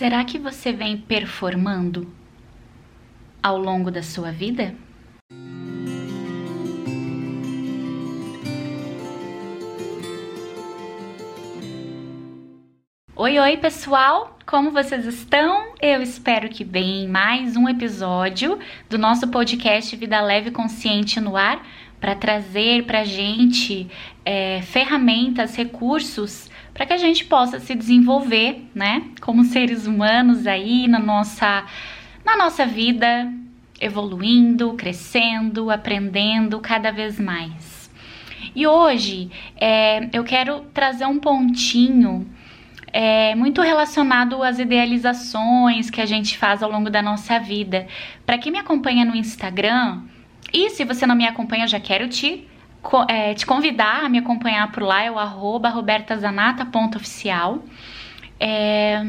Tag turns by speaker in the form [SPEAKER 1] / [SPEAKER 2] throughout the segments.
[SPEAKER 1] Será que você vem performando ao longo da sua vida? Oi, oi, pessoal! Como vocês estão? Eu espero que bem. Mais um episódio do nosso podcast Vida Leve Consciente no ar para trazer para gente é, ferramentas, recursos para que a gente possa se desenvolver, né, como seres humanos aí na nossa na nossa vida, evoluindo, crescendo, aprendendo cada vez mais. E hoje é, eu quero trazer um pontinho é, muito relacionado às idealizações que a gente faz ao longo da nossa vida. Para quem me acompanha no Instagram, e se você não me acompanha, já quero te é, te convidar a me acompanhar por lá, é o arroba robertazanata.oficial. É,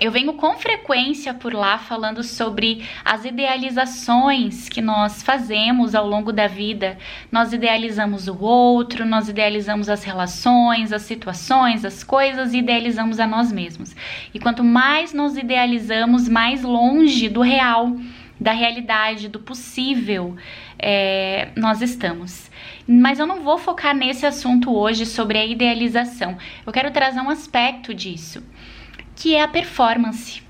[SPEAKER 1] eu venho com frequência por lá falando sobre as idealizações que nós fazemos ao longo da vida. Nós idealizamos o outro, nós idealizamos as relações, as situações, as coisas e idealizamos a nós mesmos. E quanto mais nós idealizamos, mais longe do real, da realidade, do possível é, nós estamos. Mas eu não vou focar nesse assunto hoje sobre a idealização. Eu quero trazer um aspecto disso, que é a performance.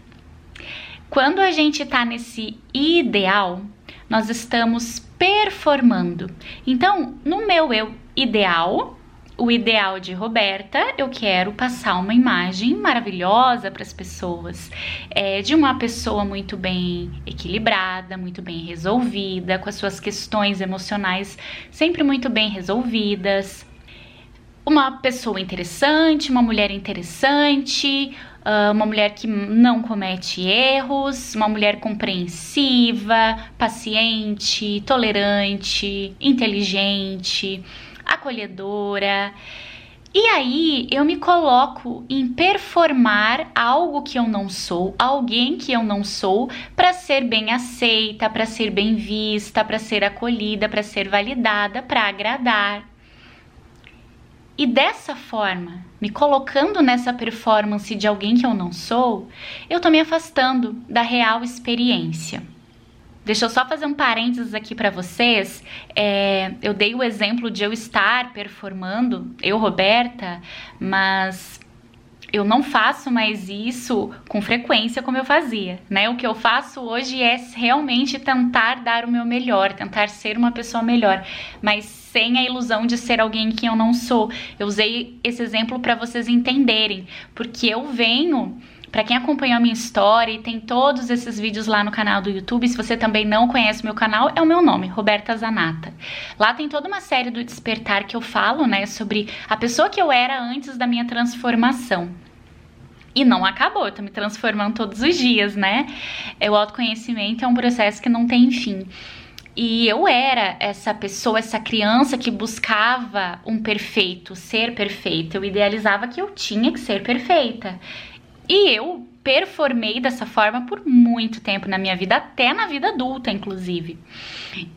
[SPEAKER 1] Quando a gente está nesse ideal, nós estamos performando. Então, no meu eu ideal, o ideal de Roberta, eu quero passar uma imagem maravilhosa para as pessoas, é, de uma pessoa muito bem equilibrada, muito bem resolvida, com as suas questões emocionais sempre muito bem resolvidas. Uma pessoa interessante, uma mulher interessante, ah, uma mulher que não comete erros, uma mulher compreensiva, paciente, tolerante, inteligente acolhedora. E aí eu me coloco em performar algo que eu não sou, alguém que eu não sou, para ser bem aceita, para ser bem vista, para ser acolhida, para ser validada, para agradar. E dessa forma, me colocando nessa performance de alguém que eu não sou, eu tô me afastando da real experiência. Deixa eu só fazer um parênteses aqui para vocês. É, eu dei o exemplo de eu estar performando, eu, Roberta, mas eu não faço mais isso com frequência como eu fazia, né? O que eu faço hoje é realmente tentar dar o meu melhor, tentar ser uma pessoa melhor, mas sem a ilusão de ser alguém que eu não sou. Eu usei esse exemplo para vocês entenderem, porque eu venho para quem acompanhou a minha história e tem todos esses vídeos lá no canal do YouTube, se você também não conhece meu canal, é o meu nome, Roberta Zanata. Lá tem toda uma série do despertar que eu falo, né, sobre a pessoa que eu era antes da minha transformação. E não acabou, eu tô me transformando todos os dias, né? O autoconhecimento é um processo que não tem fim. E eu era essa pessoa, essa criança que buscava um perfeito, ser perfeita. Eu idealizava que eu tinha que ser perfeita. E eu performei dessa forma por muito tempo na minha vida, até na vida adulta, inclusive.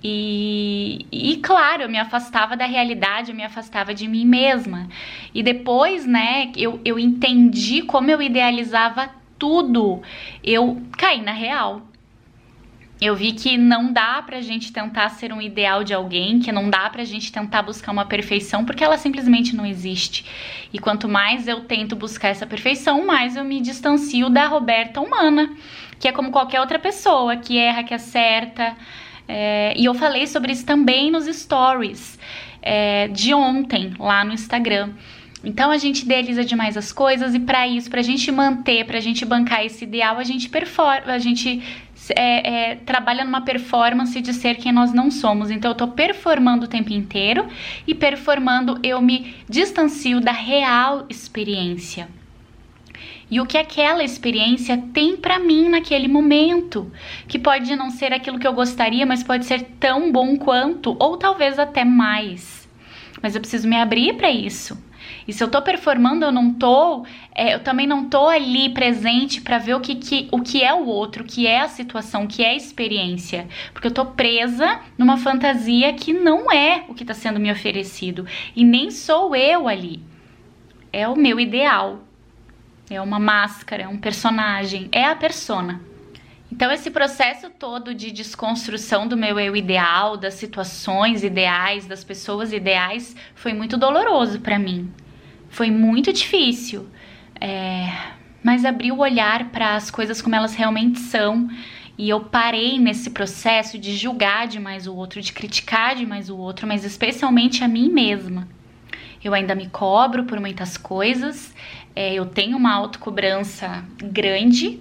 [SPEAKER 1] E, e claro, eu me afastava da realidade, eu me afastava de mim mesma. E depois, né, eu, eu entendi como eu idealizava tudo, eu caí na real eu vi que não dá pra gente tentar ser um ideal de alguém, que não dá pra gente tentar buscar uma perfeição, porque ela simplesmente não existe. E quanto mais eu tento buscar essa perfeição, mais eu me distancio da Roberta humana, que é como qualquer outra pessoa, que erra, que acerta. É, e eu falei sobre isso também nos stories é, de ontem, lá no Instagram. Então a gente idealiza demais as coisas e para isso, para a gente manter, para a gente bancar esse ideal, a gente performa, a gente é, é, trabalha numa performance de ser quem nós não somos. Então eu tô performando o tempo inteiro e performando eu me distancio da real experiência. E o que aquela experiência tem para mim naquele momento, que pode não ser aquilo que eu gostaria, mas pode ser tão bom quanto, ou talvez até mais. Mas eu preciso me abrir para isso. E se eu tô performando, eu não tô, é, eu também não tô ali presente para ver o que, que, o que é o outro, o que é a situação, o que é a experiência. Porque eu tô presa numa fantasia que não é o que está sendo me oferecido. E nem sou eu ali. É o meu ideal. é uma máscara, é um personagem, é a persona. Então, esse processo todo de desconstrução do meu eu ideal, das situações ideais, das pessoas ideais, foi muito doloroso para mim. Foi muito difícil. É... Mas abri o olhar para as coisas como elas realmente são. E eu parei nesse processo de julgar demais o outro, de criticar demais o outro, mas especialmente a mim mesma. Eu ainda me cobro por muitas coisas, é, eu tenho uma autocobrança grande,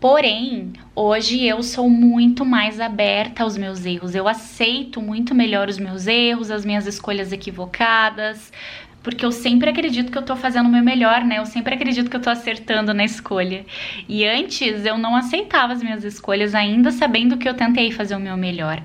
[SPEAKER 1] Porém, hoje eu sou muito mais aberta aos meus erros. Eu aceito muito melhor os meus erros, as minhas escolhas equivocadas, porque eu sempre acredito que eu tô fazendo o meu melhor, né? Eu sempre acredito que eu tô acertando na escolha. E antes eu não aceitava as minhas escolhas, ainda sabendo que eu tentei fazer o meu melhor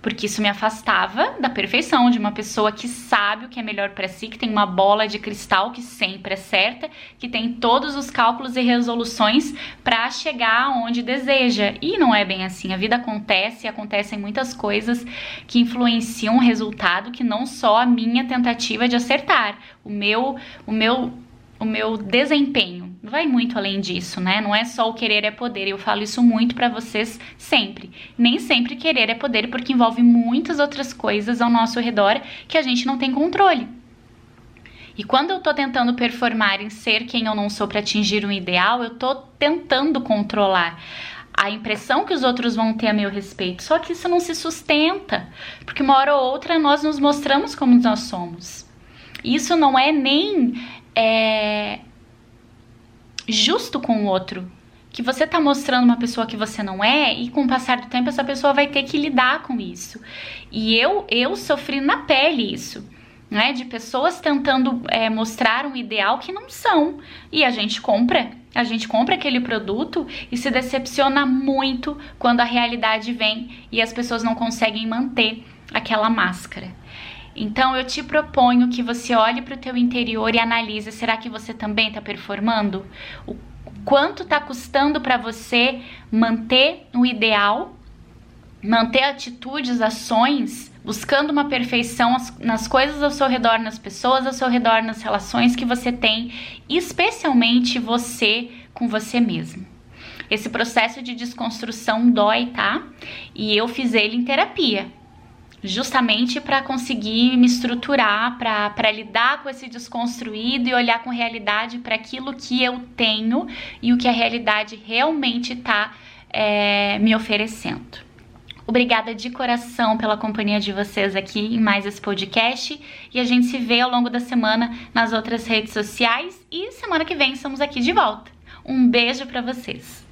[SPEAKER 1] porque isso me afastava da perfeição de uma pessoa que sabe o que é melhor para si, que tem uma bola de cristal que sempre é certa, que tem todos os cálculos e resoluções para chegar onde deseja. E não é bem assim. A vida acontece, acontecem muitas coisas que influenciam o resultado que não só a minha tentativa de acertar, o meu, o meu, o meu desempenho vai muito além disso, né? Não é só o querer é poder. Eu falo isso muito para vocês sempre. Nem sempre querer é poder, porque envolve muitas outras coisas ao nosso redor que a gente não tem controle. E quando eu tô tentando performar em ser quem eu não sou para atingir um ideal, eu tô tentando controlar a impressão que os outros vão ter a meu respeito. Só que isso não se sustenta, porque uma hora ou outra nós nos mostramos como nós somos. Isso não é nem é, justo com o outro. Que você tá mostrando uma pessoa que você não é e com o passar do tempo essa pessoa vai ter que lidar com isso. E eu eu sofri na pele isso. Né, de pessoas tentando é, mostrar um ideal que não são e a gente compra, a gente compra aquele produto e se decepciona muito quando a realidade vem e as pessoas não conseguem manter aquela máscara. Então eu te proponho que você olhe para o teu interior e analise, será que você também está performando? O quanto está custando para você manter o ideal, manter atitudes, ações, buscando uma perfeição nas coisas ao seu redor, nas pessoas ao seu redor, nas relações que você tem, especialmente você com você mesmo. Esse processo de desconstrução dói, tá? E eu fiz ele em terapia justamente para conseguir me estruturar, para lidar com esse desconstruído e olhar com realidade para aquilo que eu tenho e o que a realidade realmente está é, me oferecendo. Obrigada de coração pela companhia de vocês aqui em mais esse podcast e a gente se vê ao longo da semana nas outras redes sociais e semana que vem estamos aqui de volta. Um beijo para vocês.